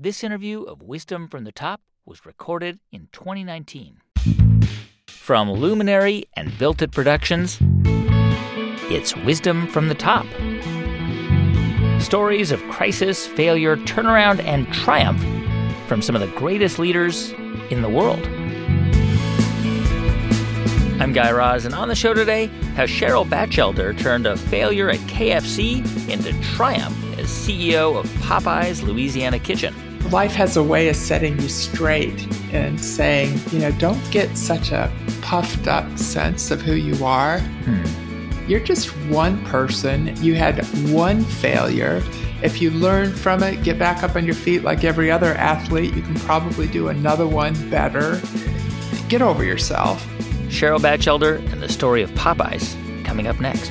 This interview of Wisdom from the Top was recorded in 2019. From Luminary and Built It Productions, it's Wisdom from the Top. Stories of crisis, failure, turnaround, and triumph from some of the greatest leaders in the world. I'm Guy Raz, and on the show today, how Cheryl Bachelder turned a failure at KFC into triumph as CEO of Popeye's Louisiana Kitchen. Life has a way of setting you straight and saying, you know, don't get such a puffed up sense of who you are. Hmm. You're just one person. You had one failure. If you learn from it, get back up on your feet like every other athlete, you can probably do another one better. Get over yourself. Cheryl Bachelder and the story of Popeyes coming up next.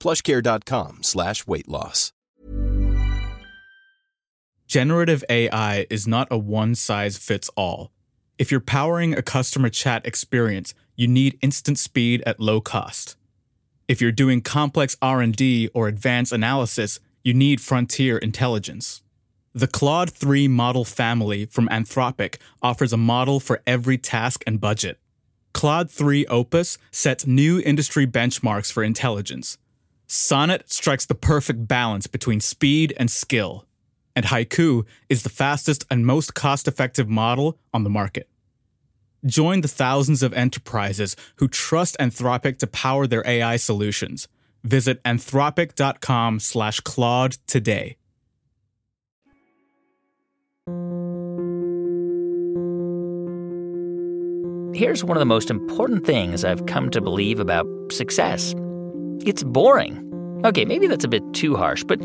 Plushcare.com slash weight loss. Generative AI is not a one size fits all. If you're powering a customer chat experience, you need instant speed at low cost. If you're doing complex R&D or advanced analysis, you need frontier intelligence. The Claude 3 model family from Anthropic offers a model for every task and budget. Claude 3 Opus sets new industry benchmarks for intelligence. Sonnet strikes the perfect balance between speed and skill. And Haiku is the fastest and most cost effective model on the market. Join the thousands of enterprises who trust Anthropic to power their AI solutions Visit anthropic.com slash Claude today. Here's one of the most important things I've come to believe about success it's boring. Okay, maybe that's a bit too harsh, but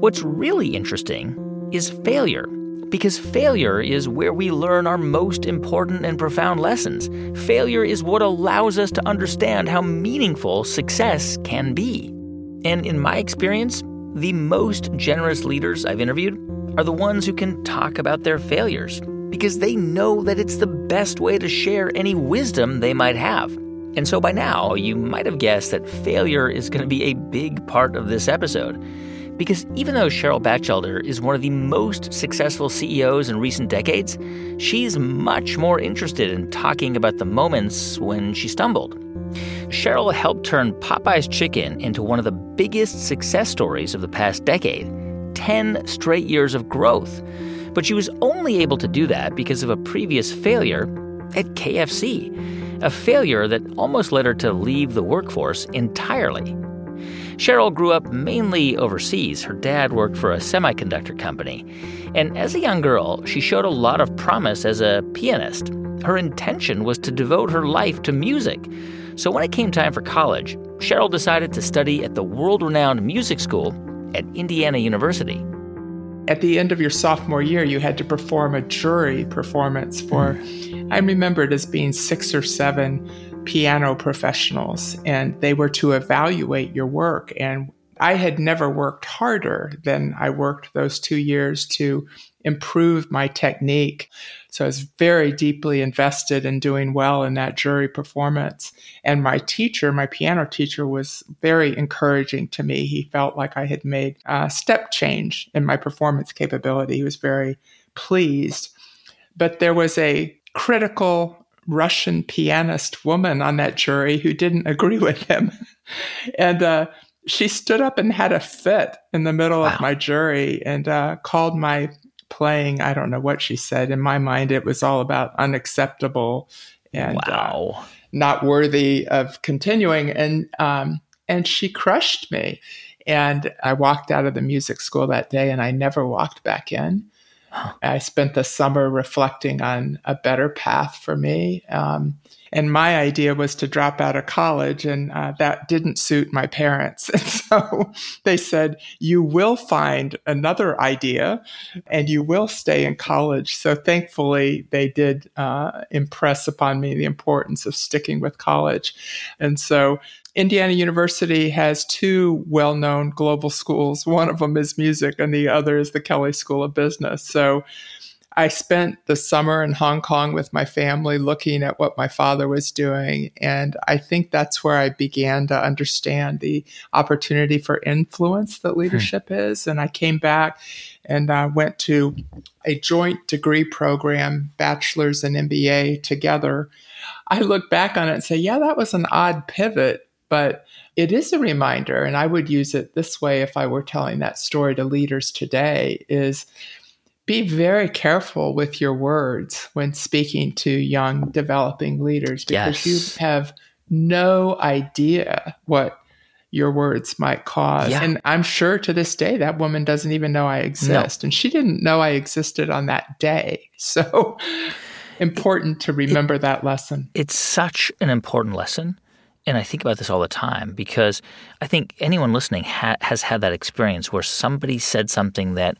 what's really interesting is failure. Because failure is where we learn our most important and profound lessons. Failure is what allows us to understand how meaningful success can be. And in my experience, the most generous leaders I've interviewed are the ones who can talk about their failures because they know that it's the best way to share any wisdom they might have. And so by now, you might have guessed that failure is going to be a big part of this episode. Because even though Cheryl Bachelder is one of the most successful CEOs in recent decades, she's much more interested in talking about the moments when she stumbled. Cheryl helped turn Popeye's Chicken into one of the biggest success stories of the past decade 10 straight years of growth. But she was only able to do that because of a previous failure at KFC, a failure that almost led her to leave the workforce entirely. Cheryl grew up mainly overseas. Her dad worked for a semiconductor company. And as a young girl, she showed a lot of promise as a pianist. Her intention was to devote her life to music. So when it came time for college, Cheryl decided to study at the world renowned music school at Indiana University. At the end of your sophomore year, you had to perform a jury performance for, I remember it as being six or seven piano professionals, and they were to evaluate your work. And I had never worked harder than I worked those two years to improve my technique. So I was very deeply invested in doing well in that jury performance. And my teacher, my piano teacher, was very encouraging to me. He felt like I had made a step change in my performance capability. He was very pleased. But there was a critical Russian pianist woman on that jury who didn't agree with him. and uh, she stood up and had a fit in the middle Wow. of my jury and uh, called my playing. I don't know what she said. In my mind, it was all about unacceptable and uh, not worthy of continuing. And um, and she crushed me. And I walked out of the music school that day, and I never walked back in. I spent the summer reflecting on a better path for me. Um, and my idea was to drop out of college, and uh, that didn't suit my parents. And so they said, You will find another idea and you will stay in college. So thankfully, they did uh, impress upon me the importance of sticking with college. And so Indiana University has two well known global schools. One of them is music, and the other is the Kelley School of Business. So I spent the summer in Hong Kong with my family looking at what my father was doing. And I think that's where I began to understand the opportunity for influence that leadership is. And I came back and uh, went to a joint degree program, bachelor's and MBA together. I look back on it and say, yeah, that was an odd pivot, but it is a reminder. And I would use it this way if I were telling that story to leaders today is be very careful with your words when speaking to young developing leaders because Yes. you have no idea what your words might cause. Yeah. And I'm sure to this day that woman doesn't even know I exist. And she didn't know I existed on that day. So important to remember that lesson. it's such an important lesson. And I think about this all the time because I think anyone listening ha- has had that experience where somebody said something that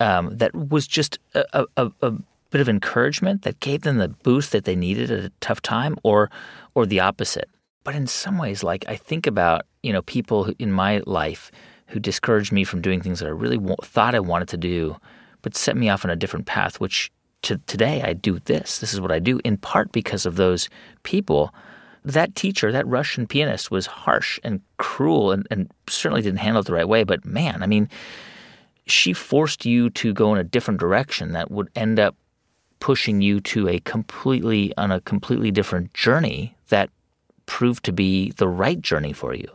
um, that was just a, a, a, bit of encouragement that gave them the boost that they needed at a tough time, or or the opposite. But in some ways, like I think about you know people in my life who discouraged me from doing things that I really thought I wanted to do, but set me off on a different path, which to today I do this. This is what I do in part because of those people. That teacher, that Russian pianist, was harsh and cruel and, and certainly didn't handle it the right way. But man, I mean, she forced you to go in a different direction that would end up pushing you to a completely on a completely different journey that proved to be the right journey for you.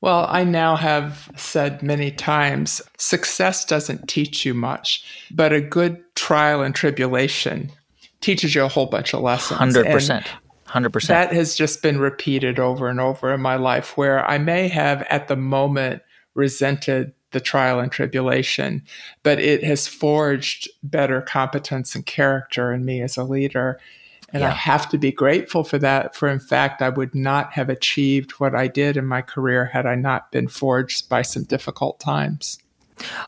Well, I now have said many times success doesn't teach you much, but a good trial and tribulation teaches you a whole bunch of lessons. Hundred And percent. Hundred percent. That has just been repeated over and over in my life where I may have at the moment resented the trial and tribulation, but it has forged better competence and character in me as a leader. And I have to be grateful for that. For in fact, I would not have achieved what I did in my career had I not been forged by some difficult times.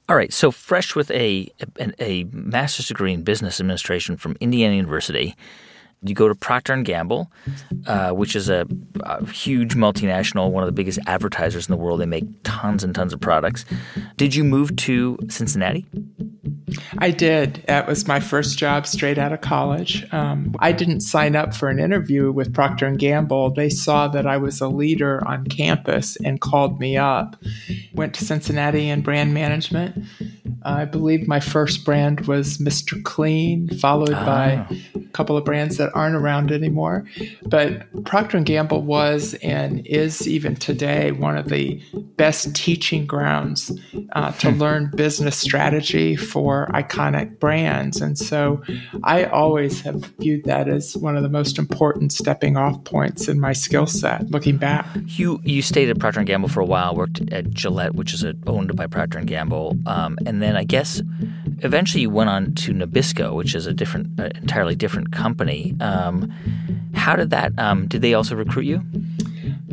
All right. So fresh with a, a a master's degree in business administration from Indiana University, you go to Procter and Gamble, uh, which is a, a huge multinational, one of the biggest advertisers in the world. They make tons and tons of products. Did you move to Cincinnati? I did. That was my first job straight out of college. Um, I didn't sign up for an interview with Procter and Gamble. They saw that I was a leader on campus and called me up. Went to Cincinnati in brand management. I believe my first brand was Mr. Clean, followed by a couple of brands that aren't around anymore. But Procter and Gamble was and is even today one of the best teaching grounds uh, to learn business strategy for iconic brands. And so I always have viewed that as one of the most important stepping off points in my skill set looking back. You you stayed at Procter and Gamble for a while, worked at Gillette, which is owned by Procter and Gamble, um, and then I guess eventually you went on to Nabisco, which is a different, uh, entirely different company. Um, how did that? Um, did they also recruit you?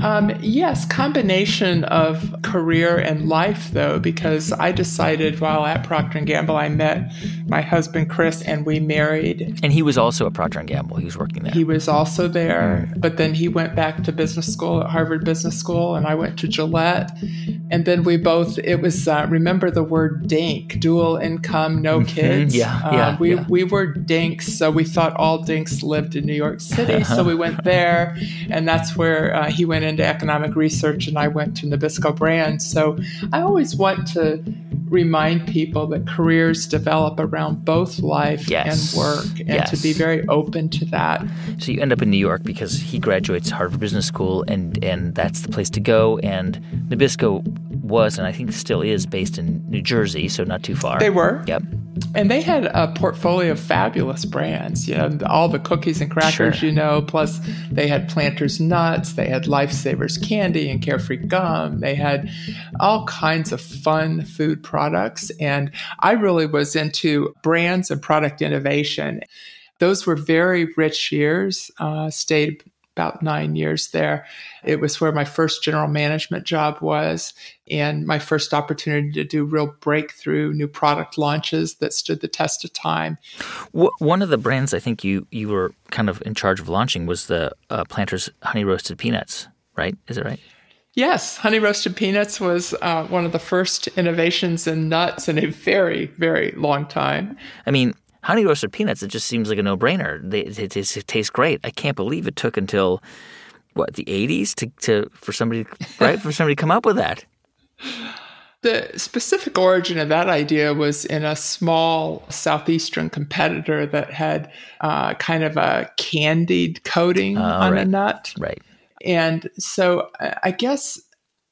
Um, yes, combination of career and life though, because I decided while at Procter and Gamble, I met my husband Chris, and we married. And he was also at Procter and Gamble. He was working there. He was also there, but then he went back to business school at Harvard Business School, and I went to Gillette. And then we both, it was, uh, remember the word DINK, dual income, no kids. Yeah, Uh, yeah, we, yeah. we were dinks, so we thought all dinks lived in New York City. so we went there, and that's where uh, he went into economic research, and I went to Nabisco Brands. So I always want to remind people that careers develop around both life yes. and work and yes. to be very open to that. So you end up in New York because he graduates Harvard Business School and and that's the place to go and Nabisco was and I think still is based in New Jersey, so not too far. They were. Yep. And they had a portfolio of fabulous brands, you know, all the cookies and crackers, Sure. you know, plus they had Planters Nuts, they had Lifesavers Candy and Carefree Gum. They had all kinds of fun food products. And I really was into brands and product innovation. Those were very rich years, uh, stayed about nine years there. It was where my first general management job was and my first opportunity to do real breakthrough new product launches that stood the test of time. One of the brands I think you you were kind of in charge of launching was the uh, Planters Honey Roasted Peanuts, right? Is it right? Yes, honey roasted peanuts was uh, one of the first innovations in nuts in a very, very long time. I mean, honey roasted peanuts. It just seems like a no brainer. They it, it, it tastes great. I can't believe it took until what the '80s to, to for somebody right for somebody to come up with that. The specific origin of that idea was in a small southeastern competitor that had uh, kind of a candied coating on a nut. Right. And so I I guess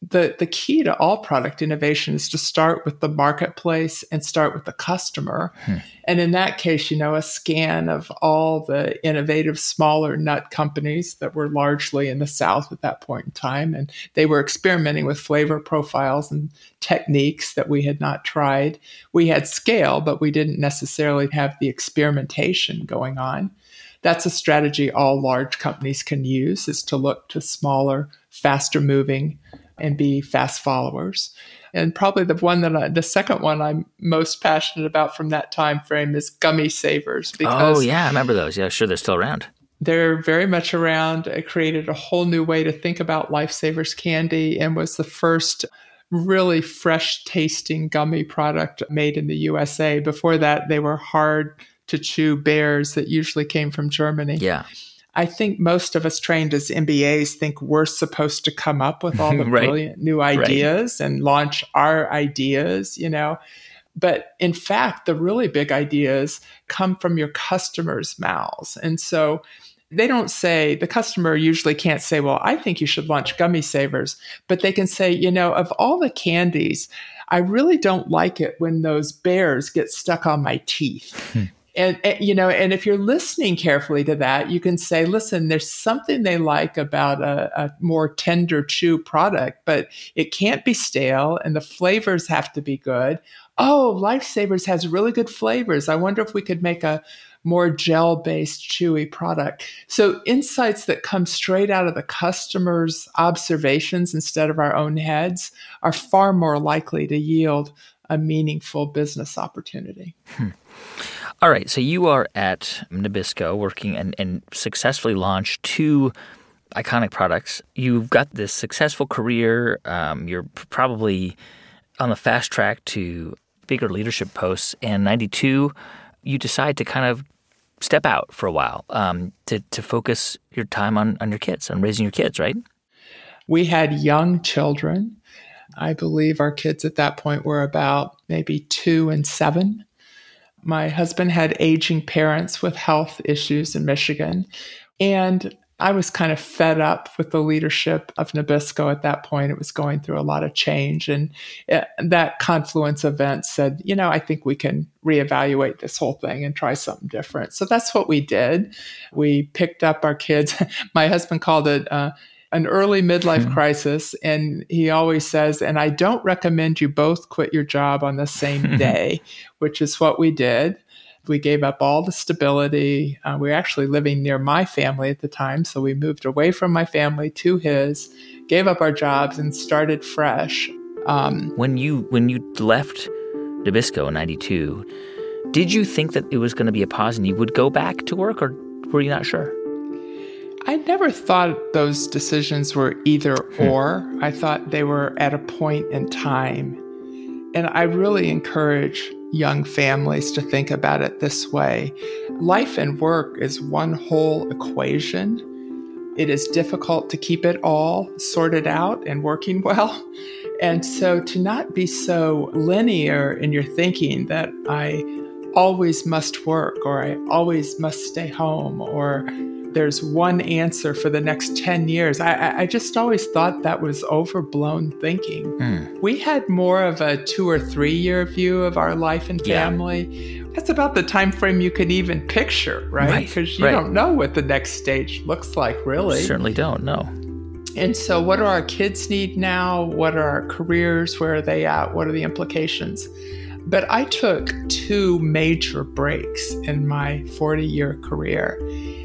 the the key to all product innovation is to start with the marketplace and start with the customer. Hmm. And in that case, you know, a scan of all the innovative smaller nut companies that were largely in the South at that point in time. And they were experimenting with flavor profiles and techniques that we had not tried. We had scale, but we didn't necessarily have the experimentation going on that's a strategy all large companies can use is to look to smaller faster moving and be fast followers and probably the one that I, the second one i'm most passionate about from that time frame is Gummi Savers oh, because Oh yeah, I remember those. Yeah, sure, they're still around. they're very much around. It created a whole new way to think about Lifesavers candy and was the first really fresh tasting gummy product made in the USA. Before that, they were hard to chew bears that usually came from Germany. Yeah. I think most of us trained as MBAs think we're supposed to come up with all the Right. brilliant new ideas and launch our ideas, you know. But in fact, the really big ideas come from your customers' mouths. And so they don't say, the customer usually can't say, well, I think you should launch Gummi Savers. But they can say, you know, of all the candies, I really don't like it when those bears get stuck on my teeth. Hmm. And, and, you know and if you're listening carefully to that you can say listen there's something they like about a, a more tender chew product but it can't be stale and the flavors have to be good. Oh lifesavers has really good flavors. I wonder if we could make a more gel based chewy product. So insights that come straight out of the customer's observations instead of our own heads are far more likely to yield a meaningful business opportunity hmm. All right, so you are at Nabisco working and, and successfully launched two iconic products. You've got this successful career. Um, you're probably on the fast track to bigger leadership posts. And 92, you decide to kind of step out for a while um, to, to focus your time on, on your kids, on raising your kids, right? we had young children. I believe our kids at that point were about maybe two and seven. My husband had aging parents with health issues in Michigan. And I was kind of fed up with the leadership of Nabisco at that point. It was going through a lot of change. And it, that confluence event said, you know, I think we can reevaluate this whole thing and try something different. So that's what we did. We picked up our kids. My husband called it uh, an early midlife crisis. And he always says, and I don't recommend you both quit your job on the same day, which is what we did. We gave up all the stability. Uh, we were actually living near my family at the time. So we moved away from my family to his, gave up our jobs, and started fresh. Um, When you when you left Nabisco in 92, did you think that it was going to be a pause and you would go back to work or were you not sure? I never thought those decisions were either hmm. or. I thought they were at a point in time. And I really encourage young families to think about it this way life and work is one whole equation. It is difficult to keep it all sorted out and working well. And so to not be so linear in your thinking that I always must work or I always must stay home or there's one answer for the next 10 years. I, I just always thought that was overblown thinking. Mm. We had more of a two or three year view of our life and family. Yeah. That's about the time frame you can even picture, right? Because right, you right. don't know what the next stage looks like, really. Certainly don't, know. And so, what do our kids need now? What are our careers? Where are they at? What are the implications? But I took two major breaks in my 40 year career,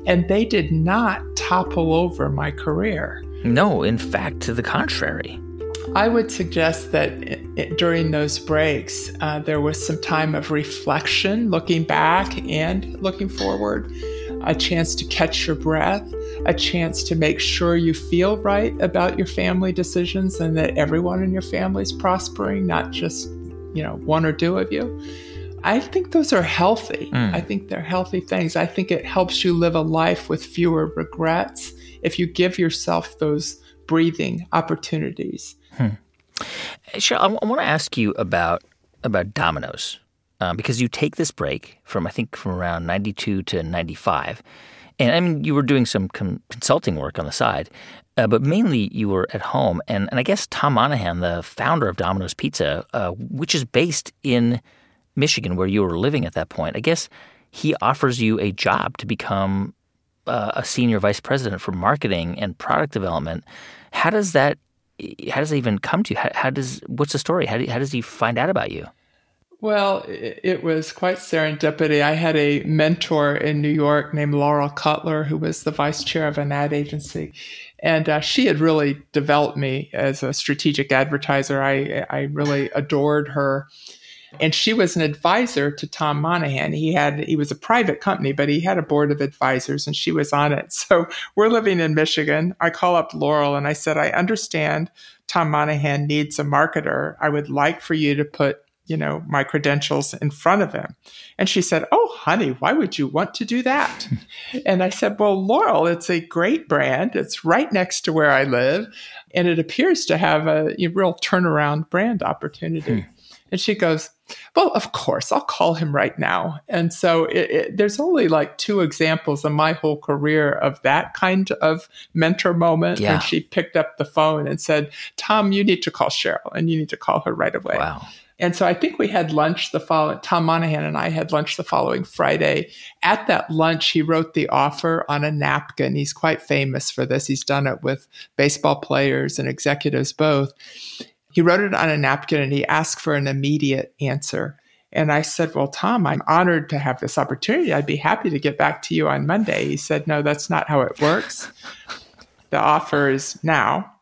and they did not topple over my career. No, in fact, to the contrary. I would suggest that it, during those breaks, uh, there was some time of reflection, looking back and looking forward, a chance to catch your breath, a chance to make sure you feel right about your family decisions and that everyone in your family is prospering, not just you know one or two of you i think those are healthy. Mm. i think they're healthy things. I think it helps you live a life with fewer regrets if you give yourself those breathing opportunities. Hmm. Cheryl, I, w- I want to ask you about about Domino's um, because you take this break from I think from around ninety two to ninety five, and I mean you were doing some com- consulting work on the side, uh, but mainly you were at home. And, and I guess Tom Monaghan, the founder of Domino's Pizza, uh, which is based in Michigan, where you were living at that point, I guess he offers you a job to become uh, a senior vice president for marketing and product development. How does that? How does it even come to you? How, how does what's the story? How, do, how does he find out about you? Well, it was quite serendipity. I had a mentor in New York named Laurel Cutler, who was the vice chair of an ad agency. And uh, she had really developed me as a strategic advertiser. I, I really adored her. And she was an advisor to Tom Monaghan. He had he was a private company, but he had a board of advisors and she was on it. So we're living in Michigan. I call up Laurel and I said, I understand Tom Monaghan needs a marketer. I would like for you to put you know, my credentials in front of him. And she said, Oh, honey, why would you want to do that? and I said, Well, Laurel, it's a great brand. It's right next to where I live. And it appears to have a, a real turnaround brand opportunity. Hmm. And she goes, Well, of course, I'll call him right now. And so it, it, there's only like two examples in my whole career of that kind of mentor moment. Yeah. And she picked up the phone and said, Tom, you need to call Cheryl and you need to call her right away. Wow. And so I think we had lunch the following, Tom Monaghan and I had lunch the following Friday. At that lunch, he wrote the offer on a napkin. He's quite famous for this. He's done it with baseball players and executives both. He wrote it on a napkin and he asked for an immediate answer. And I said, Well, Tom, I'm honored to have this opportunity. I'd be happy to get back to you on Monday. He said, No, that's not how it works. The offer is now.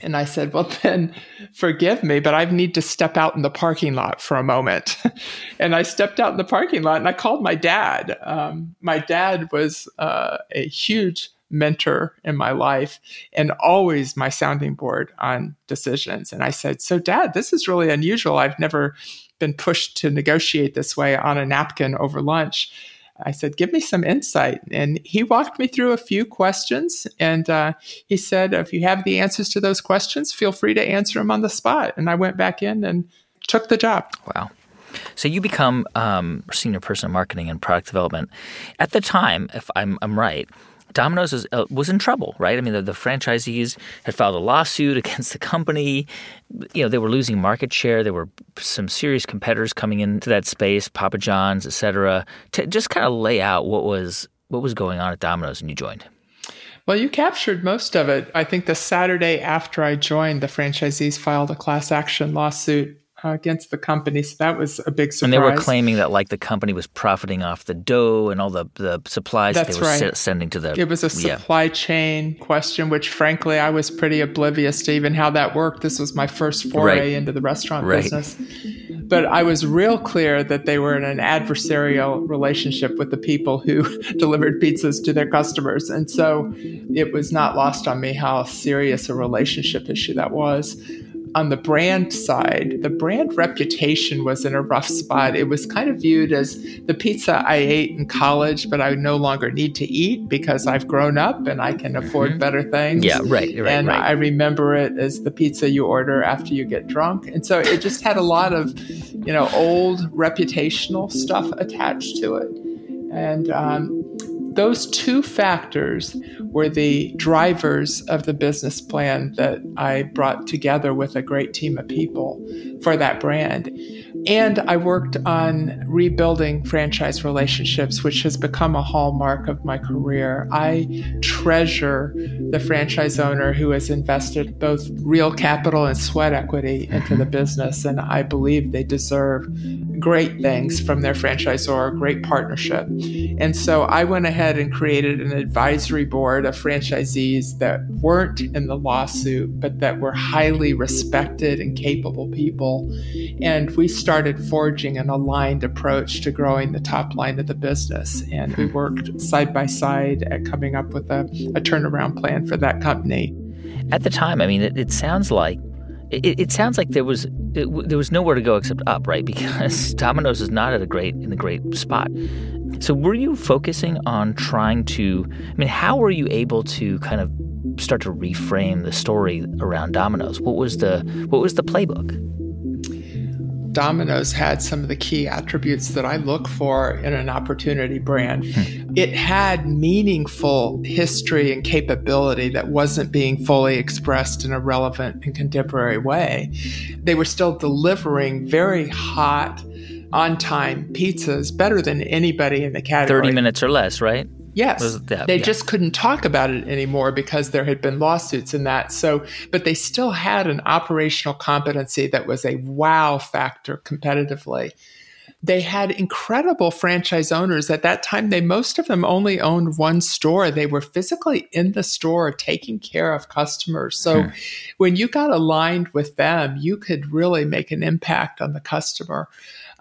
And I said, Well, then forgive me, but I need to step out in the parking lot for a moment. and I stepped out in the parking lot and I called my dad. Um, my dad was uh, a huge mentor in my life and always my sounding board on decisions. And I said, So, dad, this is really unusual. I've never been pushed to negotiate this way on a napkin over lunch. I said, Give me some insight. And he walked me through a few questions. And uh, he said, If you have the answers to those questions, feel free to answer them on the spot. And I went back in and took the job. Wow. So you become um, senior person of marketing and product development. At the time, if I'm, I'm right, Domino's was, uh, was in trouble, right? I mean, the, the, franchisees had filed a lawsuit against the company. You know, they were losing market share. There were some serious competitors coming into that space, Papa John's, et cetera. To just kind of lay out what was what was going on at Domino's, and you joined. Well, you captured most of it. I think the Saturday after I joined, the franchisees filed a class action lawsuit uh, against the company. So that was a big surprise. And they were claiming that like the company was profiting off the dough and all the, the supplies That's they were right. sending to the. It was a supply yeah. chain question, which frankly I was pretty oblivious to even how that worked. This was my first foray right. into the restaurant right. business. But I was real clear that they were in an adversarial relationship with the people who delivered pizzas to their customers. And so it was not lost on me how serious a relationship issue that was. On the brand side, the brand reputation was in a rough spot. It was kind of viewed as the pizza I ate in college, but I no longer need to eat because I've grown up and I can afford mm-hmm. better things. Yeah, right, right. And right. I remember it as the pizza you order after you get drunk. And so it just had a lot of, you know, old reputational stuff attached to it. And um, those two factors were the drivers of the business plan that I brought together with a great team of people for that brand. And I worked on rebuilding franchise relationships, which has become a hallmark of my career. I treasure the franchise owner who has invested both real capital and sweat equity into the mm-hmm. business. And I believe they deserve great things from their franchisor, great partnership. And so I went ahead and created an advisory board of franchisees that weren't in the lawsuit, but that were highly respected and capable people. And we started forging an aligned approach to growing the top line of the business. And we worked side by side at coming up with a, a turnaround plan for that company. At the time, I mean, it, it sounds like it, it, sounds like there was it, there was nowhere to go except up, right? Because Domino's is not at a great in a great spot. So were you focusing on trying to? I mean, how were you able to kind of start to reframe the story around Domino's? What was the what was the playbook? Domino's had some of the key attributes that I look for in an opportunity brand. Hmm. It had meaningful history and capability that wasn't being fully expressed in a relevant and contemporary way. They were still delivering very hot, on time pizzas better than anybody in the category. 30 minutes or less, right? Yes. That, they yeah. just couldn't talk about it anymore because there had been lawsuits and that. So, but they still had an operational competency that was a wow factor competitively. They had incredible franchise owners. At that time, they most of them only owned one store. They were physically in the store taking care of customers. So hmm. when you got aligned with them, you could really make an impact on the customer.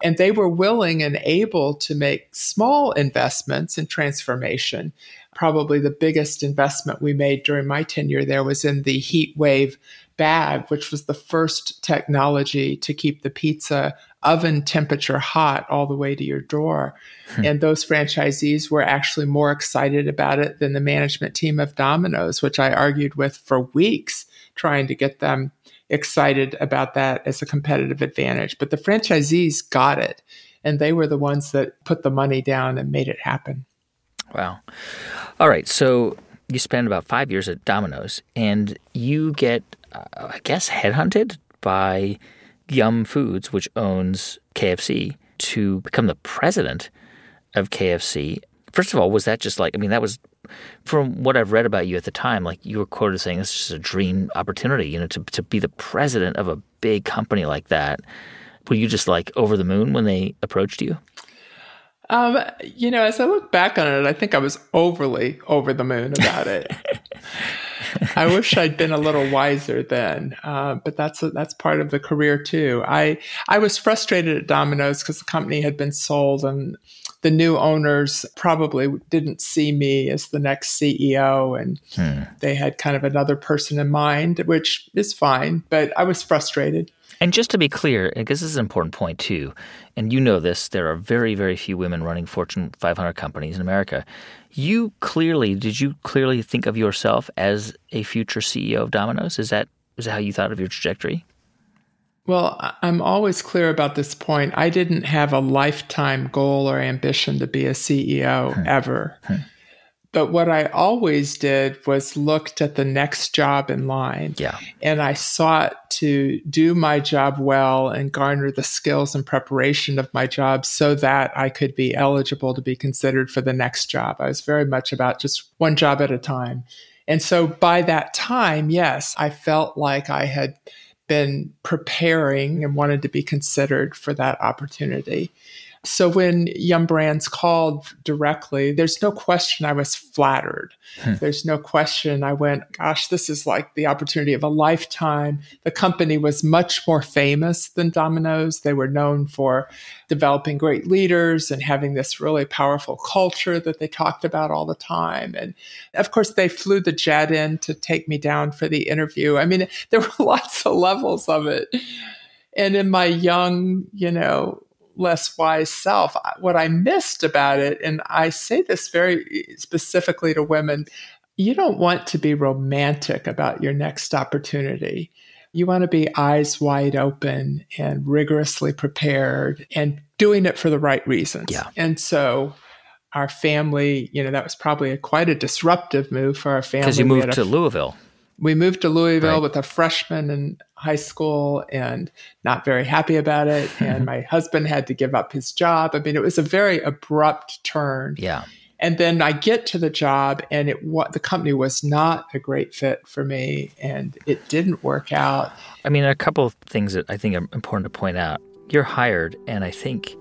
And they were willing and able to make small investments in transformation. Probably the biggest investment we made during my tenure there was in the heat wave bag, which was the first technology to keep the pizza oven temperature hot all the way to your door. Hmm. And those franchisees were actually more excited about it than the management team of Domino's, which I argued with for weeks, trying to get them excited about that as a competitive advantage. But the franchisees got it, and they were the ones that put the money down and made it happen. Wow. All right. So you spend about five years at Domino's, and you get, uh, I guess, headhunted by Yum Foods, which owns KFC, to become the president of KFC. First of all, was that just like, I mean, that was from what I've read about you at the time, like you were quoted saying this is a dream opportunity, you know, to, to be the president of a big company like that. Were you just like over the moon when they approached you? Um, you know, as I look back on it, I think I was overly over the moon about it. I wish I'd been a little wiser then, uh, but that's a, that's part of the career too. I I was frustrated at Domino's because the company had been sold, and the new owners probably didn't see me as the next CEO and hmm. they had kind of another person in mind, which is fine, but I was frustrated. And just to be clear, because this is an important point too, and you know this, there are very, very few women running Fortune 500 companies in America. You clearly, did you clearly think of yourself as a future CEO of Domino's? Is that, is that how you thought of your trajectory? Well, I'm always clear about this point. I didn't have a lifetime goal or ambition to be a CEO hmm. ever. Hmm. But what I always did was looked at the next job in line. Yeah. And I sought to do my job well and garner the skills and preparation of my job so that I could be eligible to be considered for the next job. I was very much about just one job at a time. And so by that time, yes, I felt like I had been preparing and wanted to be considered for that opportunity. So when Yum Brands called directly, there's no question I was flattered. Hmm. There's no question I went, gosh, this is like the opportunity of a lifetime. The company was much more famous than Domino's. They were known for developing great leaders and having this really powerful culture that they talked about all the time. And of course, they flew the jet in to take me down for the interview. I mean, there were lots of levels of it. And in my young, you know, less wise self. What I missed about it, and I say this very specifically to women, you don't want to be romantic about your next opportunity. You want to be eyes wide open and rigorously prepared and doing it for the right reasons. Yeah. And so our family, you know, that was probably a, quite a disruptive move for our family. Because you moved to Louisville we moved to Louisville right. with a freshman in high school and not very happy about it. and my husband had to give up his job. I mean, it was a very abrupt turn. Yeah. And then I get to the job, and it what the company was not a great fit for me, and it didn't work out. I mean, a couple of things that I think are important to point out. You're hired, and I think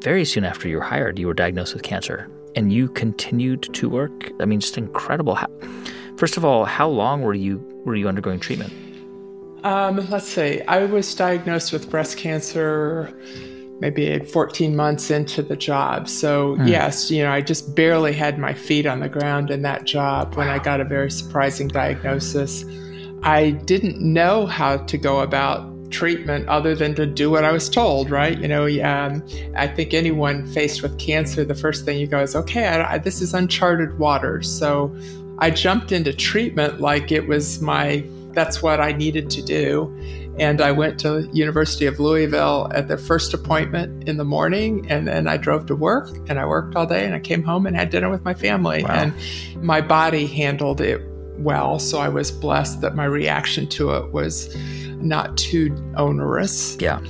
very soon after you were hired, you were diagnosed with cancer, and you continued to work. I mean, just incredible. How, First of all, how long were you were you undergoing treatment? Um, let's see. I was diagnosed with breast cancer maybe 14 months into the job. So, mm. yes, you know, I just barely had my feet on the ground in that job wow. when I got a very surprising diagnosis. I didn't know how to go about treatment other than to do what I was told, right? You know, um, I think anyone faced with cancer, the first thing you go is, okay, I, I, this is uncharted waters. So I jumped into treatment like it was my that's what I needed to do. And I went to University of Louisville at the first appointment in the morning and then I drove to work and I worked all day and I came home and had dinner with my family wow. and my body handled it well. So I was blessed that my reaction to it was not too onerous. Yeah.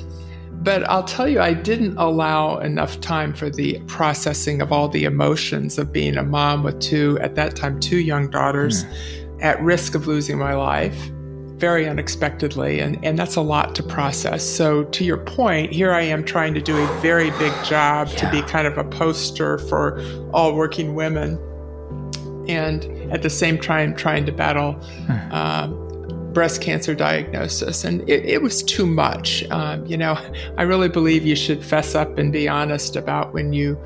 But I'll tell you, I didn't allow enough time for the processing of all the emotions of being a mom with two, at that time, two young daughters mm. at risk of losing my life very unexpectedly. And, and that's a lot to process. So, to your point, here I am trying to do a very big job yeah. to be kind of a poster for all working women. And at the same time, trying to battle mm. um, breast cancer diagnosis, and it, it was too much. Um, you know, I really believe you should fess up and be honest about when you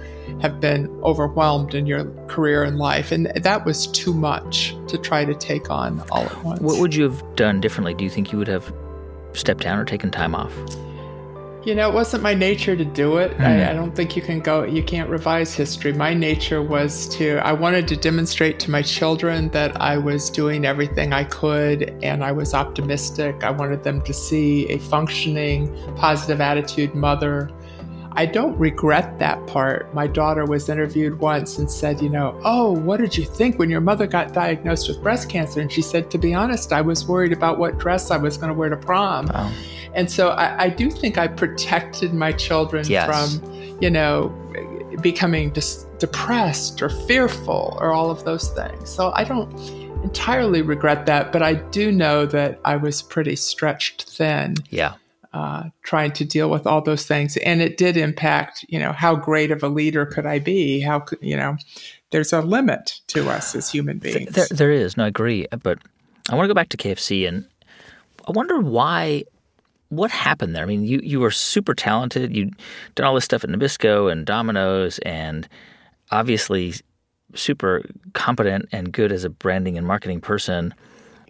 have been overwhelmed in your career and life, and that was too much to try to take on all at once. What would you have done differently? Do you think you would have stepped down or taken time off? You know, it wasn't my nature to do it. Mm. I. I, don't think you can go, you can't revise history. My nature was to, I wanted to demonstrate to my children that I was doing everything I could and I was optimistic. I wanted them to see a functioning, positive attitude mother. I don't regret that part. My daughter was interviewed once and said, You know, oh, what did you think when your mother got diagnosed with breast cancer? And she said, To be honest, I was worried about what dress I was going to wear to prom. Wow. And so I, I do think I protected my children yes. from, you know, becoming dis- depressed or fearful or all of those things. So I don't entirely regret that, but I do know that I was pretty stretched thin. Yeah. Uh, trying to deal with all those things, and it did impact. You know, how great of a leader could I be? How could you know? There's a limit to us as human beings. There, there is. No, I agree. But I want to go back to KFC, and I wonder why what happened there? I mean, you you were super talented. You did all this stuff at Nabisco and Domino's, and obviously super competent and good as a branding and marketing person.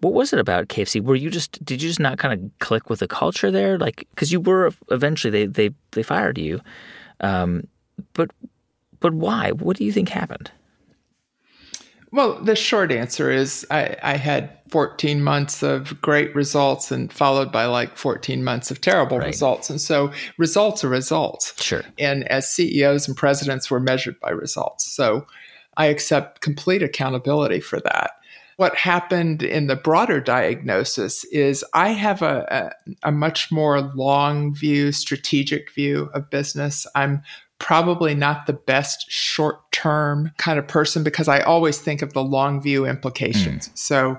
What was it about KFC? Were you just did you just not kind of click with the culture there? Like because you were eventually they they they fired you, um, but but why? What do you think happened? Well, the short answer is I, I, had 14 months of great results and followed by like 14 months of terrible right. results. And so results are results. Sure. And as CEOs and presidents, we're measured by results. So I accept complete accountability for that. What happened in the broader diagnosis is I have a, a, a much more long view, strategic view of business. I'm probably not the best short term kind of person because I always think of the long view implications. Mm. So,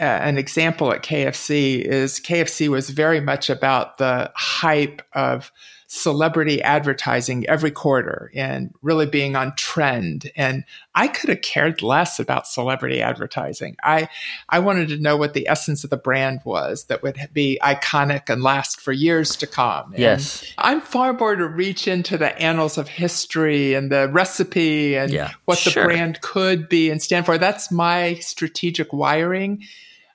uh, an example at KFC is KFC was very much about the hype of celebrity advertising every quarter and really being on trend. And I could have cared less about celebrity advertising. I, I wanted to know what the essence of the brand was that would be iconic and last for years to come. And yes. I'm far more to reach into the annals of history and the recipe and yeah, what the brand could be and stand for. That's my strategic wiring.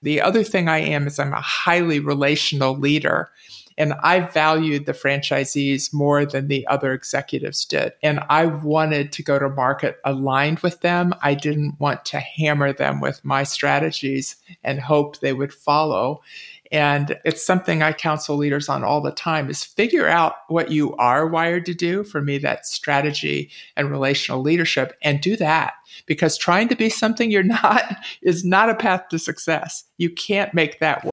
The other thing I am is I'm a highly relational leader. And I valued the franchisees more than the other executives did. And I wanted to go to market aligned with them. I didn't want to hammer them with my strategies and hope they would follow. And it's something I counsel leaders on all the time is figure out what you are wired to do. For me, that's strategy and relational leadership and do that because trying to be something you're not is not a path to success. You can't make that work.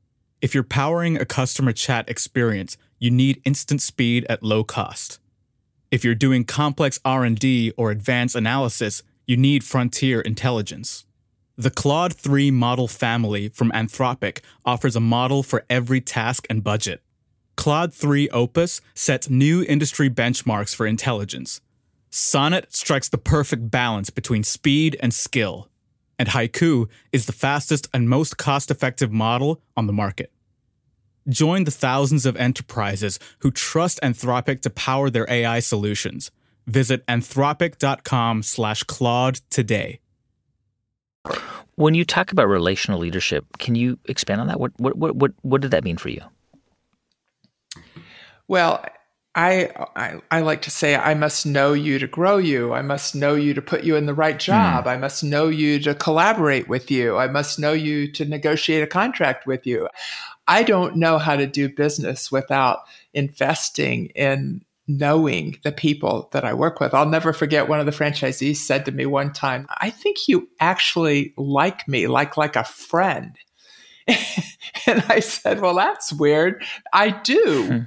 If you're powering a customer chat experience, you need instant speed at low cost. If you're doing complex R&D or advanced analysis, you need frontier intelligence. The Claude 3 model family from Anthropic offers a model for every task and budget. Claude 3 Opus sets new industry benchmarks for intelligence. Sonnet strikes the perfect balance between speed and skill and Haiku is the fastest and most cost effective model on the market. Join the thousands of enterprises who trust Anthropic to power their AI solutions. Visit anthropic.com slash Claude today. When you talk about relational leadership, can you expand on that? What, what, what, what, what did that mean for you? Well, I, I, I like to say I must know you to grow you. I must know you to put you in the right hmm. job. Mm. I must know you to collaborate with you. I must know you to negotiate a contract with you. I don't know how to do business without investing in knowing the people that I work with. I'll never forget one of the franchisees said to me one time, "I think you actually like me like like a friend." and I said, "Well, that's weird. I do."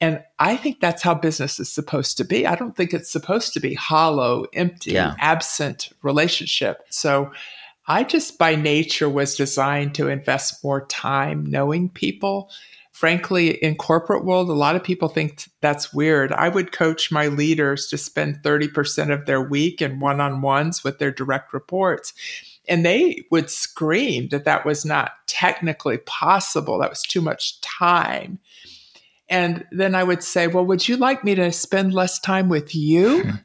And I think that's how business is supposed to be. I don't think it's supposed to be hollow, empty, yeah. absent relationship. So I just by nature was designed to invest more time knowing people. Frankly, in corporate world, a lot of people think that's weird. I would coach my leaders to spend 30% of their week in one-on-ones with their direct reports. And they would scream that that was not technically possible. That was too much time. And then I would say, Well, would you like me to spend less time with you?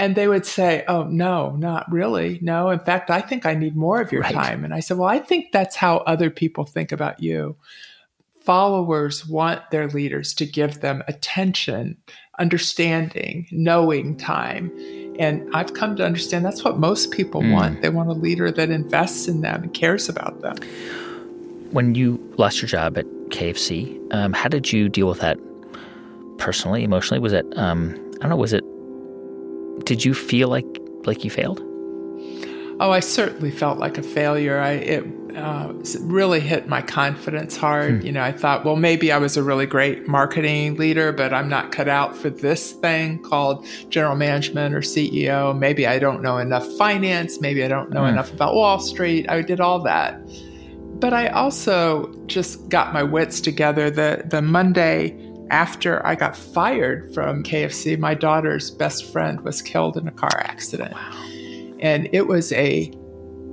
And they would say, Oh, no, not really. No, in fact, I think I need more of your right. time. And I said, Well, I think that's how other people think about you. followers want their leaders to give them attention, understanding, knowing time. And I've come to understand that's what most people mm. want. They want a leader that invests in them and cares about them. When you lost your job at KFC, um, how did you deal with that personally, emotionally? Was it, um, I don't know, was it, did you feel like like you failed? Oh, I certainly felt like a failure. I it uh, really hit my confidence hard. Hmm. You know, I thought, well, maybe I was a really great marketing leader, but I'm not cut out for this thing called general management or CEO. Maybe I don't know enough finance. Maybe I don't know hmm. enough about Wall Street. I did all that. But I also just got my wits together. The the Monday after I got fired from KFC, my daughter's best friend was killed in a car accident. Wow. And it was a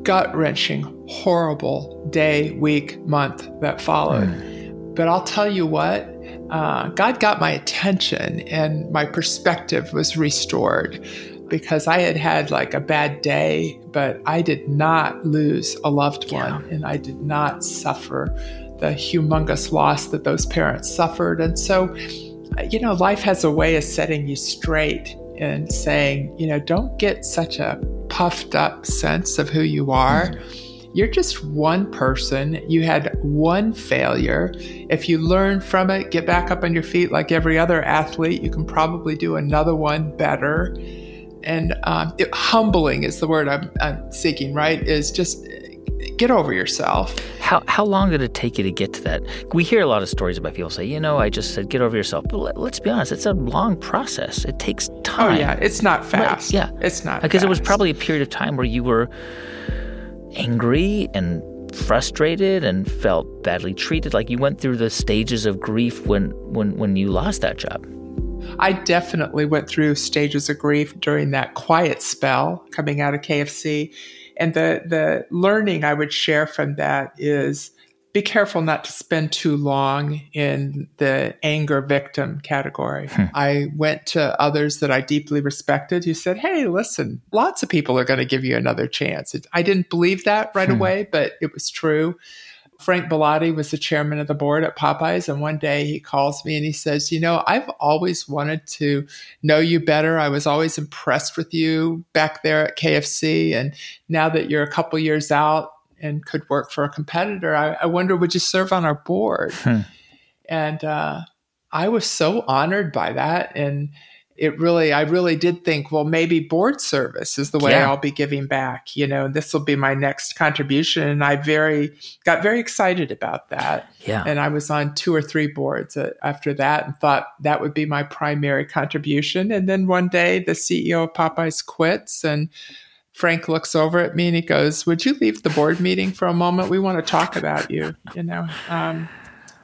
gut wrenching, horrible day, week, month that followed. Mm. But I'll tell you what, uh, God got my attention and my perspective was restored because I had had like a bad day, but I did not lose a loved one yeah. and I did not suffer the humongous loss that those parents suffered. And so, you know, life has a way of setting you straight and saying, you know, don't get such a puffed up sense of who you are. Mm-hmm. You're just one person. You had one failure. If you learn from it, get back up on your feet like every other athlete, you can probably do another one better. And um, it, humbling is the word I'm, I'm seeking, right? Is just get over yourself. How how long did it take you to get to that? We hear a lot of stories about people say, you know, I just said get over yourself. But let, us be honest, it's a long process. It takes time. Oh yeah, it's not fast. yeah, it's not because fast. it was probably a period of time where you were angry and frustrated and felt badly treated. Like you went through the stages of grief when when when you lost that job. I definitely went through stages of grief during that quiet spell coming out of KFC and the, the learning I would share from that is be careful not to spend too long in the anger victim category. Hmm. I went to others that I deeply respected who said, Hey, listen, lots of people are going to give you another chance. I didn't believe that right hmm. away, but it was true. Frank Belatti was the chairman of the board at Popeyes. And one day he calls me and he says, You know, I've always wanted to know you better. I was always impressed with you back there at KFC. And now that you're a couple years out and could work for a competitor, I, I wonder, would you serve on our board? Hmm. And uh, I was so honored by that. And it really, I really did think, well, maybe board service is the way yeah. I'll be giving back. You know, this will be my next contribution. And I very got very excited about that. Yeah. And I was on two or three boards uh, after that and thought that would be my primary contribution. And then one day the CEO of Popeyes quits and Frank looks over at me and he goes, "Would you leave the board meeting for a moment? We want to talk about you." You know, um,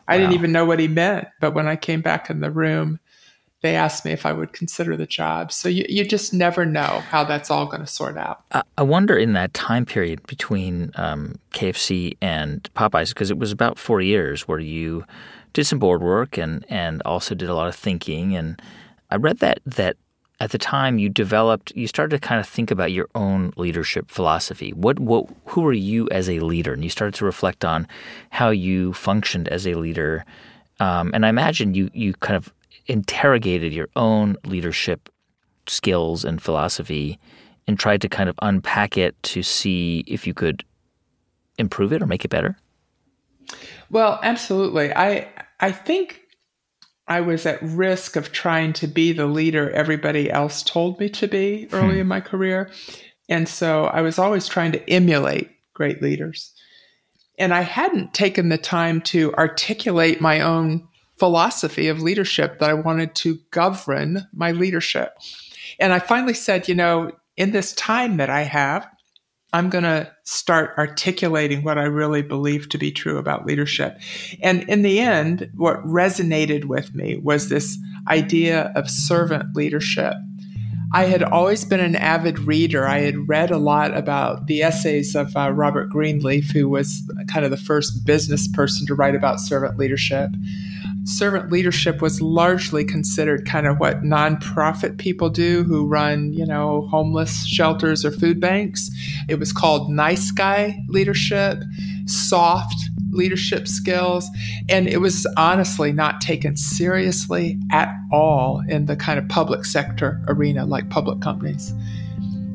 I wow. didn't even know what he meant, but when I came back in the room, they asked me if I would consider the job. So you, you just never know how that's all going to sort out. I wonder in that time period between um, KFC and Popeyes, because it was about four years where you did some board work and, and also did a lot of thinking. And I read that that at the time you developed, you started to kind of think about your own leadership philosophy. What, what, who are you as a leader? And you started to reflect on how you functioned as a leader. Um, and I imagine you, you kind of interrogated your own leadership skills and philosophy and tried to kind of unpack it to see if you could improve it or make it better? Well, absolutely. I I think I was at risk of trying to be the leader everybody else told me to be early hmm. in my career. And so I was always trying to emulate great leaders. And I hadn't taken the time to articulate my own philosophy of leadership that I wanted to govern my leadership. And I finally said, you know, in this time that I have, I'm going to start articulating what I really believe to be true about leadership. And in the end, what resonated with me was this idea of servant leadership. I had always been an avid reader. I had read a lot about the essays of uh, Robert Greenleaf, who was kind of the first business person to write about servant leadership servant leadership was largely considered kind of what nonprofit people do who run, you know, homeless shelters or food banks. It was called nice guy leadership, soft leadership skills. And it was honestly not taken seriously at all in the kind of public sector arena, like public companies.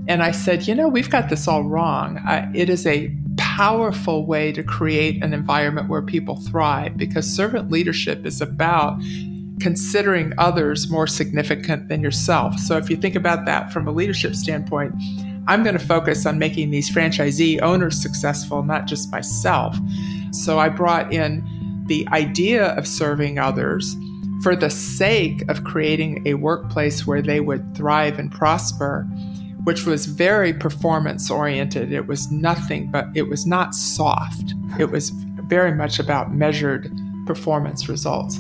And I said, you know, we've got this all wrong. It is a powerful way to create an environment where people thrive because servant leadership is about considering others more significant than yourself. So if you think about that from a leadership standpoint, I'm going to focus on making these franchisee owners successful, not just myself. So I brought in the idea of serving others for the sake of creating a workplace where they would thrive and prosper, which was very performance oriented. It was nothing but, it was not soft. It was very much about measured performance results.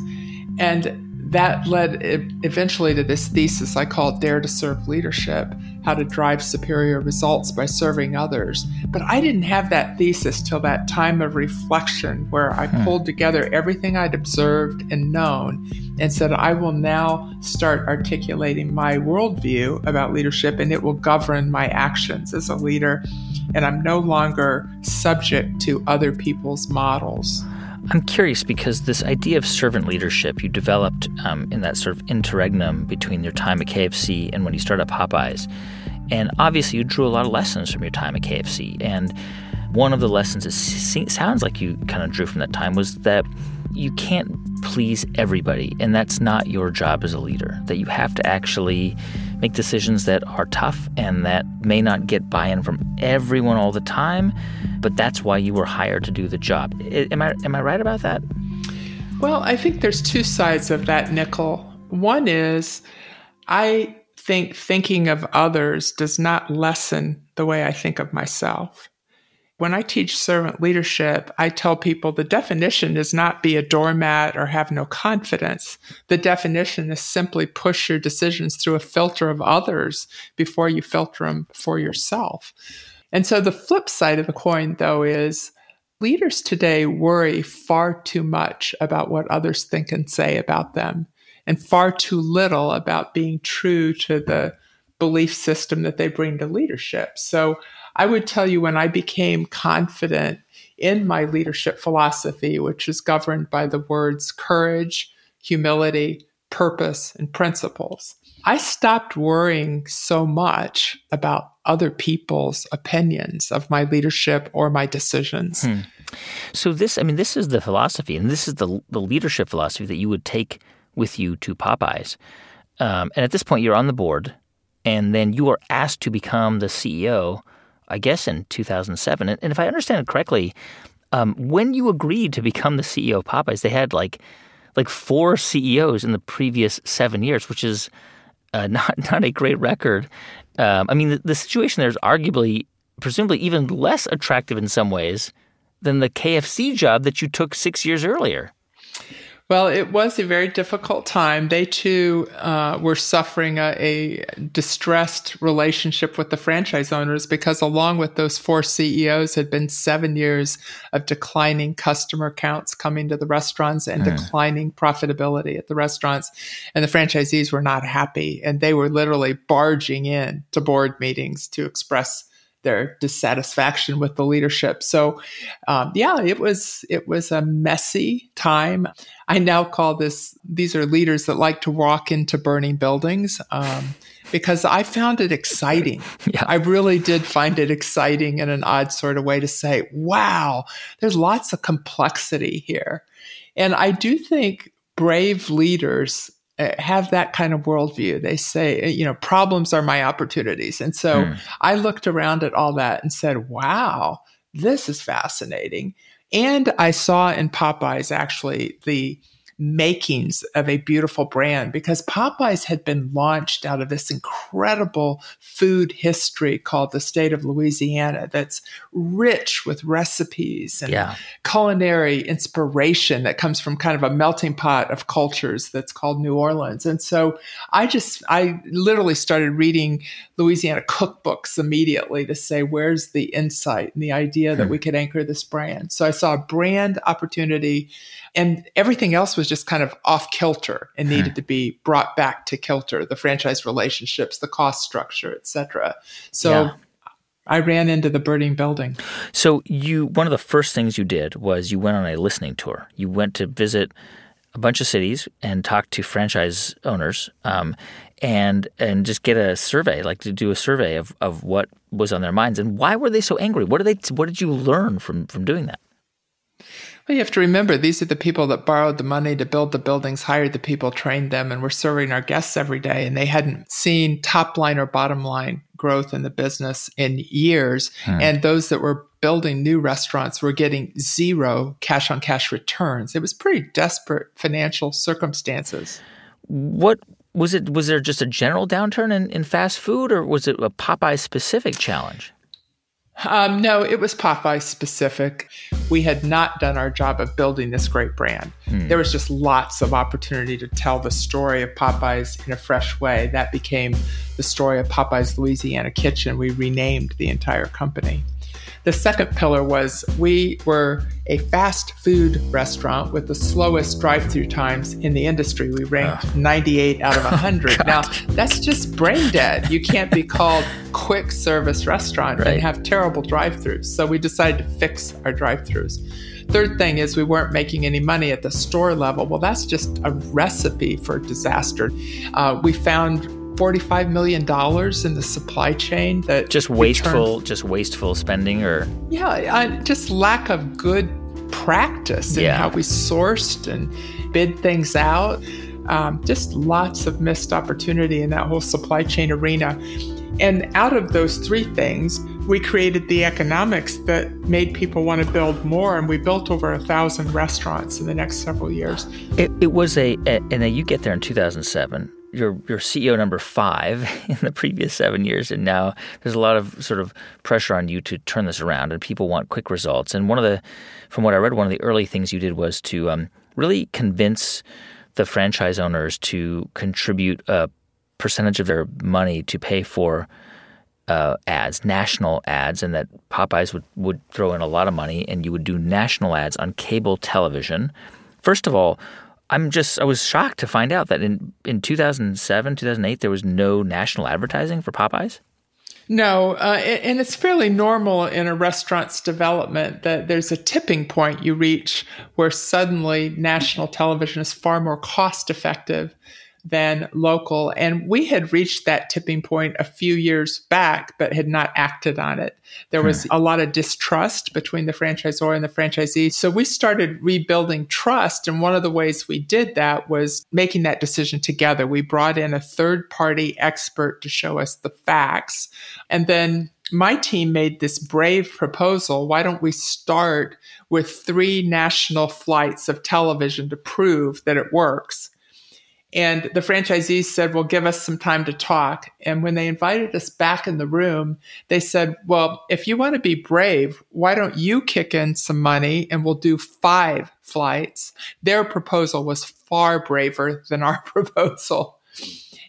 And that led eventually to this thesis I call Dare to Serve Leadership How to Drive Superior Results by Serving Others. But I didn't have that thesis till that time of reflection where I hmm. pulled together everything I'd observed and known and said, I will now start articulating my worldview about leadership and it will govern my actions as a leader. And I'm no longer subject to other people's models. I'm curious because this idea of servant leadership you developed um, in that sort of interregnum between your time at KFC and when you started Popeyes. And obviously, you drew a lot of lessons from your time at KFC. And one of the lessons it sounds like you kind of drew from that time was that you can't please everybody, and that's not your job as a leader. That you have to actually make decisions that are tough and that may not get buy in from everyone all the time, but that's why you were hired to do the job. Am I, am I right about that? Well, I think there's two sides of that nickel. One is I think thinking of others does not lessen the way I think of myself. When I teach servant leadership, I tell people the definition is not be a doormat or have no confidence. The definition is simply push your decisions through a filter of others before you filter them for yourself. And so the flip side of the coin, though, is leaders today worry far too much about what others think and say about them, and far too little about being true to the belief system that they bring to leadership. So I would tell you when I became confident in my leadership philosophy, which is governed by the words courage, humility, purpose, and principles, I stopped worrying so much about other people's opinions of my leadership or my decisions. Hmm. So this, I mean, this is the philosophy, and this is the the leadership philosophy that you would take with you to Popeyes. Um, and at this point, you're on the board, and then you are asked to become the CEO I guess in 2007. And, if I understand it correctly, um, when you agreed to become the CEO of Popeyes, they had like like four CEOs in the previous seven years, which is uh, not not a great record. Um, I mean, the, the situation there is arguably, presumably, even less attractive in some ways than the KFC job that you took six years earlier. Well, it was a very difficult time. They too uh, were suffering a, a, distressed relationship with the franchise owners because, along with those four CEOs, had been seven years of declining customer counts coming to the restaurants and mm. declining profitability at the restaurants. And the franchisees were not happy, and they were literally barging in to board meetings to express their dissatisfaction with the leadership. So, um, yeah, it was it was a messy time. I now call this these are leaders that like to walk into burning buildings. Um, because I found it exciting. Yeah. I really did find it exciting in an odd sort of way to say, wow, there's lots of complexity here. And I do think brave leaders have that kind of worldview. They say, uh, you know, problems are my opportunities. And so mm. I looked around at all that and said, wow, this is fascinating. And I saw in Popeyes actually the makings of a beautiful brand because Popeyes had been launched out of this incredible food history called the state of Louisiana that's rich with recipes and yeah. culinary inspiration that comes from kind of a melting pot of cultures that's called New Orleans. And so I just, I literally started reading Louisiana cookbooks immediately to say, where's the insight and the idea that hmm. we could anchor this brand? So I saw a brand opportunity and everything else was just kind of off kilter and needed hmm. to be brought back to kilter the franchise relationships the cost structure etc so yeah. I ran into the burning building. So you one of the first things you did was you went on a listening tour. You went to visit a bunch of cities and talk to franchise owners um, and and just get a survey, like to do a survey of, of what was on their minds and why were they so angry? What did they what did you learn from from doing that? Well, you have to remember these are the people that borrowed the money to build the buildings, hired the people, trained them, and were serving our guests every day. And they hadn't seen top line or bottom line growth in the business in years. Hmm. And those that were building new restaurants were getting zero cash on cash returns. It was pretty desperate financial circumstances. What was it? Was there just a general downturn in, in fast food, or was it a Popeye specific challenge? Um, no, it was Popeye specific. We had not done our job of building this great brand. Hmm. There was just lots of opportunity to tell the story of Popeyes in a fresh way. That became the story of Popeye's Louisiana Kitchen. We renamed the entire company. The second pillar was we were a fast food restaurant with the slowest drive through times in the industry. We ranked 98 out of 100. now, that's just brain dead. You can't be called quick service restaurant right. and have terrible drive throughs. So we decided to fix our drive throughs. Third thing is we weren't making any money at the store level. Well, that's just a recipe for disaster. Uh, we found $45 million in the supply chain that just wasteful just wasteful spending or? Yeah I, just lack of good practice in yeah. how we sourced and bid things out. Um, just lots of missed opportunity in that whole supply chain arena. And out of those three things we created the economics that made people want to build more and we built over a thousand restaurants in the next several years. It, it was a, a and you get there in 2007 you're, you're CEO number five in the previous seven years, and now there's a lot of sort of pressure on you to turn this around, and people want quick results. And one of the, from what I read, one of the early things you did was to um, really convince the franchise owners to contribute a percentage of their money to pay for uh, ads, national ads, and that Popeyes would, would throw in a lot of money, and you would do national ads on cable television. First of all, I'm just I was shocked to find out that in in 2007, 2008 there was no national advertising for Popeyes. No, uh, and it's fairly normal in a restaurant's development that there's a tipping point you reach where suddenly national television is far more cost effective than local. And we had reached that tipping point a few years back, but had not acted on it. There was hmm. a lot of distrust between the franchisor and the franchisee. So we started rebuilding trust. And one of the ways we did that was making that decision together. We brought in a third party expert to show us the facts. And then my team made this brave proposal. Why don't we start with three national flights of television to prove that it works? And the franchisees said, Well, give us some time to talk. And when they invited us back in the room, they said, Well, if you want to be brave, why don't you kick in some money and we'll do five flights? Their proposal was far braver than our proposal.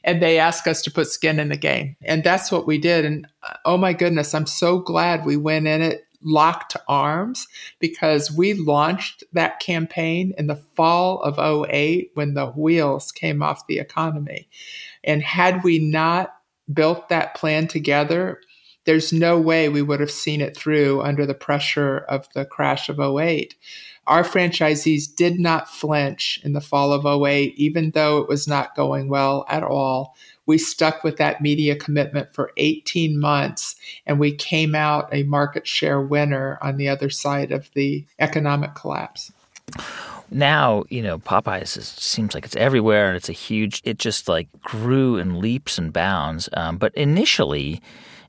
And they asked us to put skin in the game. And that's what we did. And uh, oh my goodness, I'm so glad we went in it locked arms because we launched that campaign in the fall of 08 when the wheels came off the economy. And had we not built that plan together, there's no way we would have seen it through under the pressure of the crash of 08. Our franchisees did not flinch in the fall of 08, even though it was not going well at all we stuck with that media commitment for 18 months and we came out a market share winner on the other side of the economic collapse. Now, you know, Popeyes is, seems like it's everywhere and it's a huge, it just like grew in leaps and bounds. Um, but initially,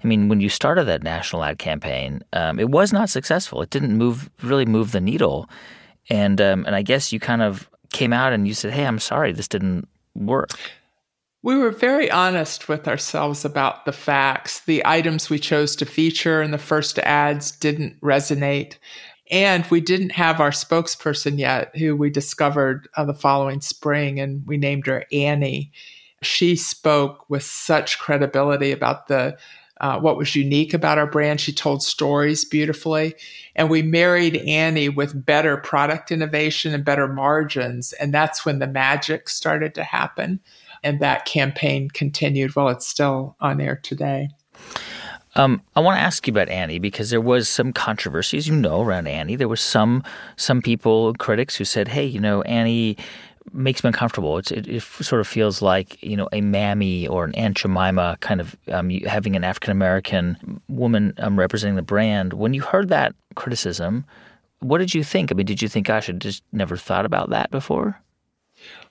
I mean, when you started that national ad campaign, um, it was not successful. It didn't move, really move the needle. And, um, and I guess you kind of came out and you said, hey, I'm sorry, this didn't work. We were very honest with ourselves about the facts. The items we chose to feature in the first ads didn't resonate. And we didn't have our spokesperson yet, who we discovered uh, the following spring, and we named her Annie. She spoke with such credibility about the uh, what was unique about our brand. She told stories beautifully. And we married Annie with better product innovation and better margins. And that's when the magic started to happen and that campaign continued. while it's still on air today. Um, I want to ask you about Annie because there was some controversy, as you know, around Annie. There was some some people, critics, who said, "Hey, you know, Annie makes me uncomfortable. It, it, sort of feels like you know a mammy or an Aunt Jemima kind of um, having an African American woman um, representing the brand. When you heard that criticism, what did you think? I mean, did you think, I just never thought about that before?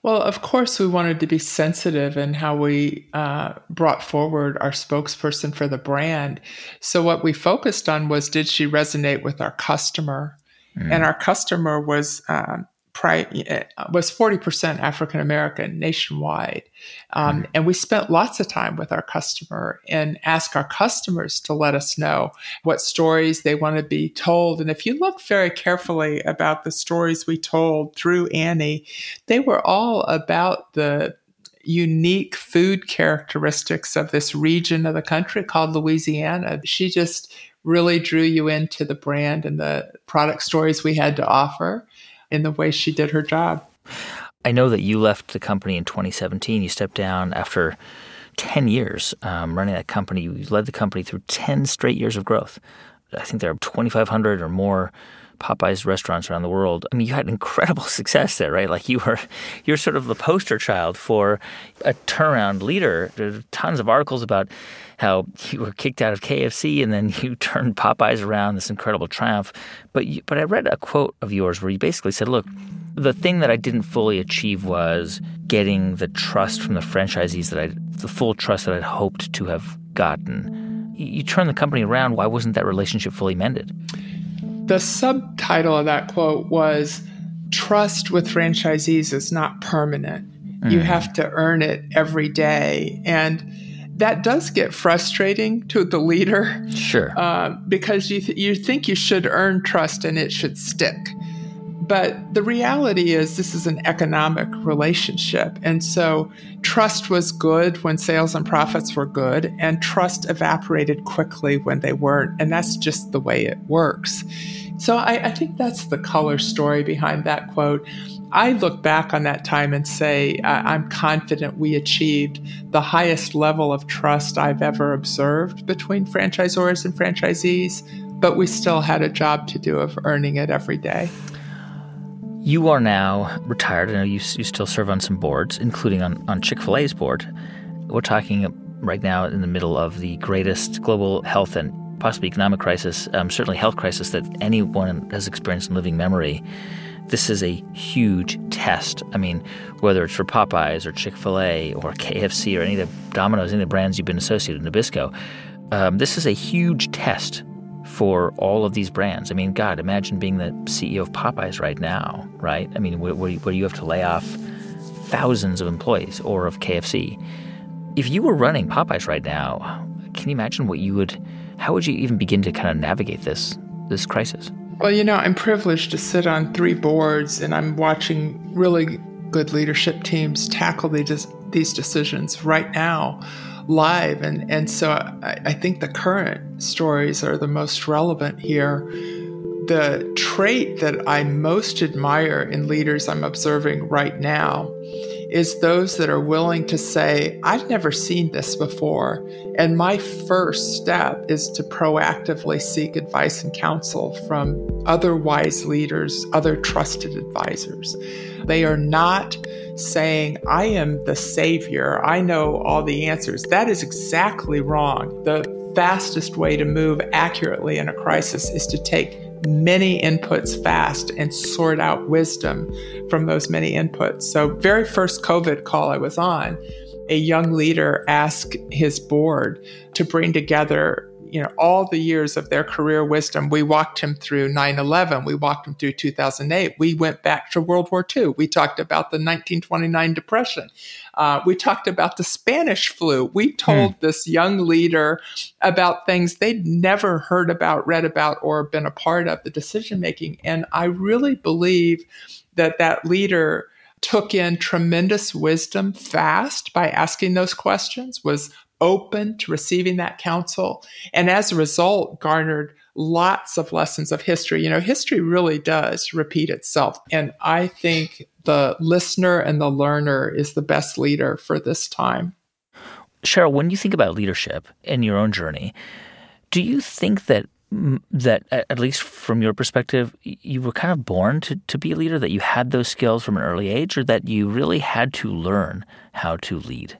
Well, of course, we wanted to be sensitive in how we uh, brought forward our spokesperson for the brand. So, what we focused on was did she resonate with our customer? Mm. And our customer was um, pri- was 40% African American nationwide. Um, mm. And we spent lots of time with our customer and ask our customers to let us know what stories they want to be told. And if you look very carefully about the stories we told through Annie, they were all about the unique food characteristics of this region of the country called Louisiana. She just really drew you into the brand and the product stories we had to offer in the way she did her job. I know that you left the company in 2017. You stepped down after 10 years um, running that company. You led the company through 10 straight years of growth. I think there are 2,500 or more Popeyes restaurants around the world. I mean, you had incredible success there, right? Like you were, you're sort of the poster child for a turnaround leader. There are tons of articles about how you were kicked out of KFC and then you turned Popeyes around, this incredible triumph. But you, but I read a quote of yours where you basically said, "Look, the thing that I didn't fully achieve was getting the trust from the franchisees that I, the full trust that I'd hoped to have gotten." You turned the company around. Why wasn't that relationship fully mended? The subtitle of that quote was Trust with franchisees is not permanent. Mm. You have to earn it every day. And that does get frustrating to the leader. Sure. Uh, because you, th- you think you should earn trust and it should stick. But the reality is, this is an economic relationship. And so trust was good when sales and profits were good, and trust evaporated quickly when they weren't. And that's just the way it works. So I, I think that's the color story behind that quote. I look back on that time and say, I'm confident we achieved the highest level of trust I've ever observed between franchisors and franchisees, but we still had a job to do of earning it every day. You are now retired. I know you, you still serve on some boards, including on, on Chick fil A's board. We're talking right now in the middle of the greatest global health and possibly economic crisis, um, certainly health crisis that anyone has experienced in living memory. This is a huge test. I mean, whether it's for Popeyes or Chick fil A or KFC or any of the Domino's, any of the brands you've been associated with, Nabisco, um, this is a huge test for all of these brands. I mean, God, imagine being the CEO of Popeyes right now, right? I mean, where, where you have to lay off thousands of employees or of KFC. If you were running Popeyes right now, can you imagine what you would, how would you even begin to kind of navigate this, this crisis? Well, you know, I'm privileged to sit on three boards and I'm watching really good leadership teams tackle these, these decisions right now live. And, and so I, I think the current stories are the most relevant here. The trait that I most admire in leaders I'm observing right now is those that are willing to say, I've never seen this before. And my first step is to proactively seek advice and counsel from other wise leaders, other trusted advisors. They are not saying, I am the savior, I know all the answers. That is exactly wrong. The fastest way to move accurately in a crisis is to take many inputs fast and sort out wisdom from those many inputs. So, very first COVID call I was on, a young leader asked his board to bring together you know all the years of their career wisdom we walked him through 9-11 we walked him through 2008 we went back to world war ii we talked about the 1929 depression uh, we talked about the spanish flu we told hmm. this young leader about things they'd never heard about read about or been a part of the decision making and i really believe that that leader took in tremendous wisdom fast by asking those questions was open to receiving that counsel. And as a result, garnered lots of lessons of history. You know, history really does repeat itself. And I think the listener and the learner is the best leader for this time. Cheryl, when you think about leadership in your own journey, Do you think that that at least from your perspective you were kind of born to, to be a leader that you had those skills from an early age or that you really had to learn how to lead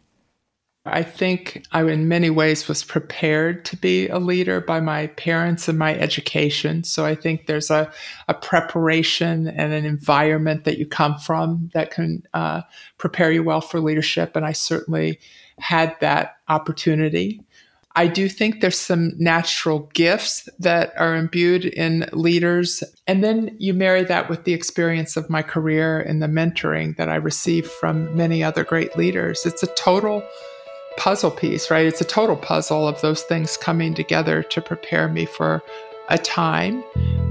I think I, in many ways, was prepared to be a leader by my parents and my education. So I think there's a, a preparation and an environment that you come from that can uh, prepare you well for leadership. And I certainly had that opportunity. I do think there's some natural gifts that are imbued in leaders. And then you marry that with the experience of my career and the mentoring that I received from many other great leaders. It's a total puzzle piece, right? It's a total puzzle of those things coming together to prepare me for a time.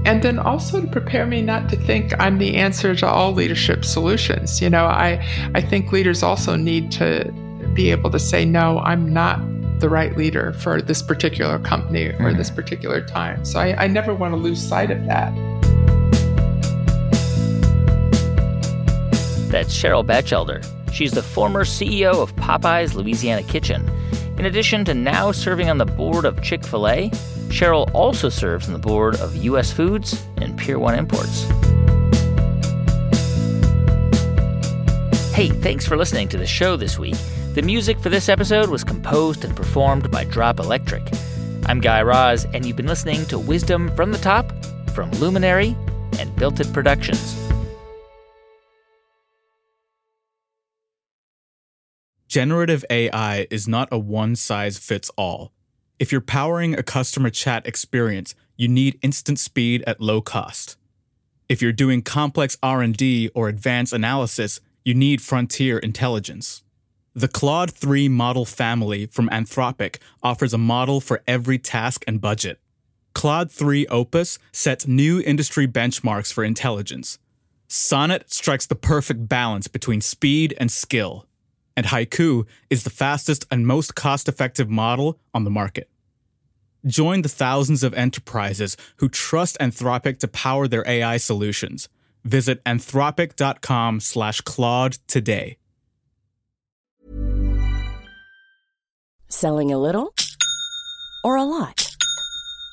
And then also to prepare me not to think I'm the answer to all leadership solutions. You know, I, I think leaders also need to be able to say, no, I'm not the right leader for this particular company or mm-hmm. this particular time. So I, I never want to lose sight of that. That's Cheryl Bachelder. She's the former CEO of Popeye's Louisiana Kitchen. In addition to now serving on the board of Chick fil A, Cheryl also serves on the board of U.S. Foods and Pier 1 Imports. Hey, thanks for listening to the show this week. The music for this episode was composed and performed by Drop Electric. I'm Guy Raz, and you've been listening to Wisdom from the Top from Luminary and Built It Productions. Generative AI is not a one size fits all. If you're powering a customer chat experience, you need instant speed at low cost. If you're doing complex R&D or advanced analysis, you need frontier intelligence. The Claude 3 model family from Anthropic offers a model for every task and budget. Claude 3 Opus sets new industry benchmarks for intelligence. Sonnet strikes the perfect balance between speed and skill and Haiku is the fastest and most cost effective model on the market. Join the thousands of enterprises who trust Anthropic to power their AI solutions. Visit anthropic.com slash Claude today. Selling a little or a lot?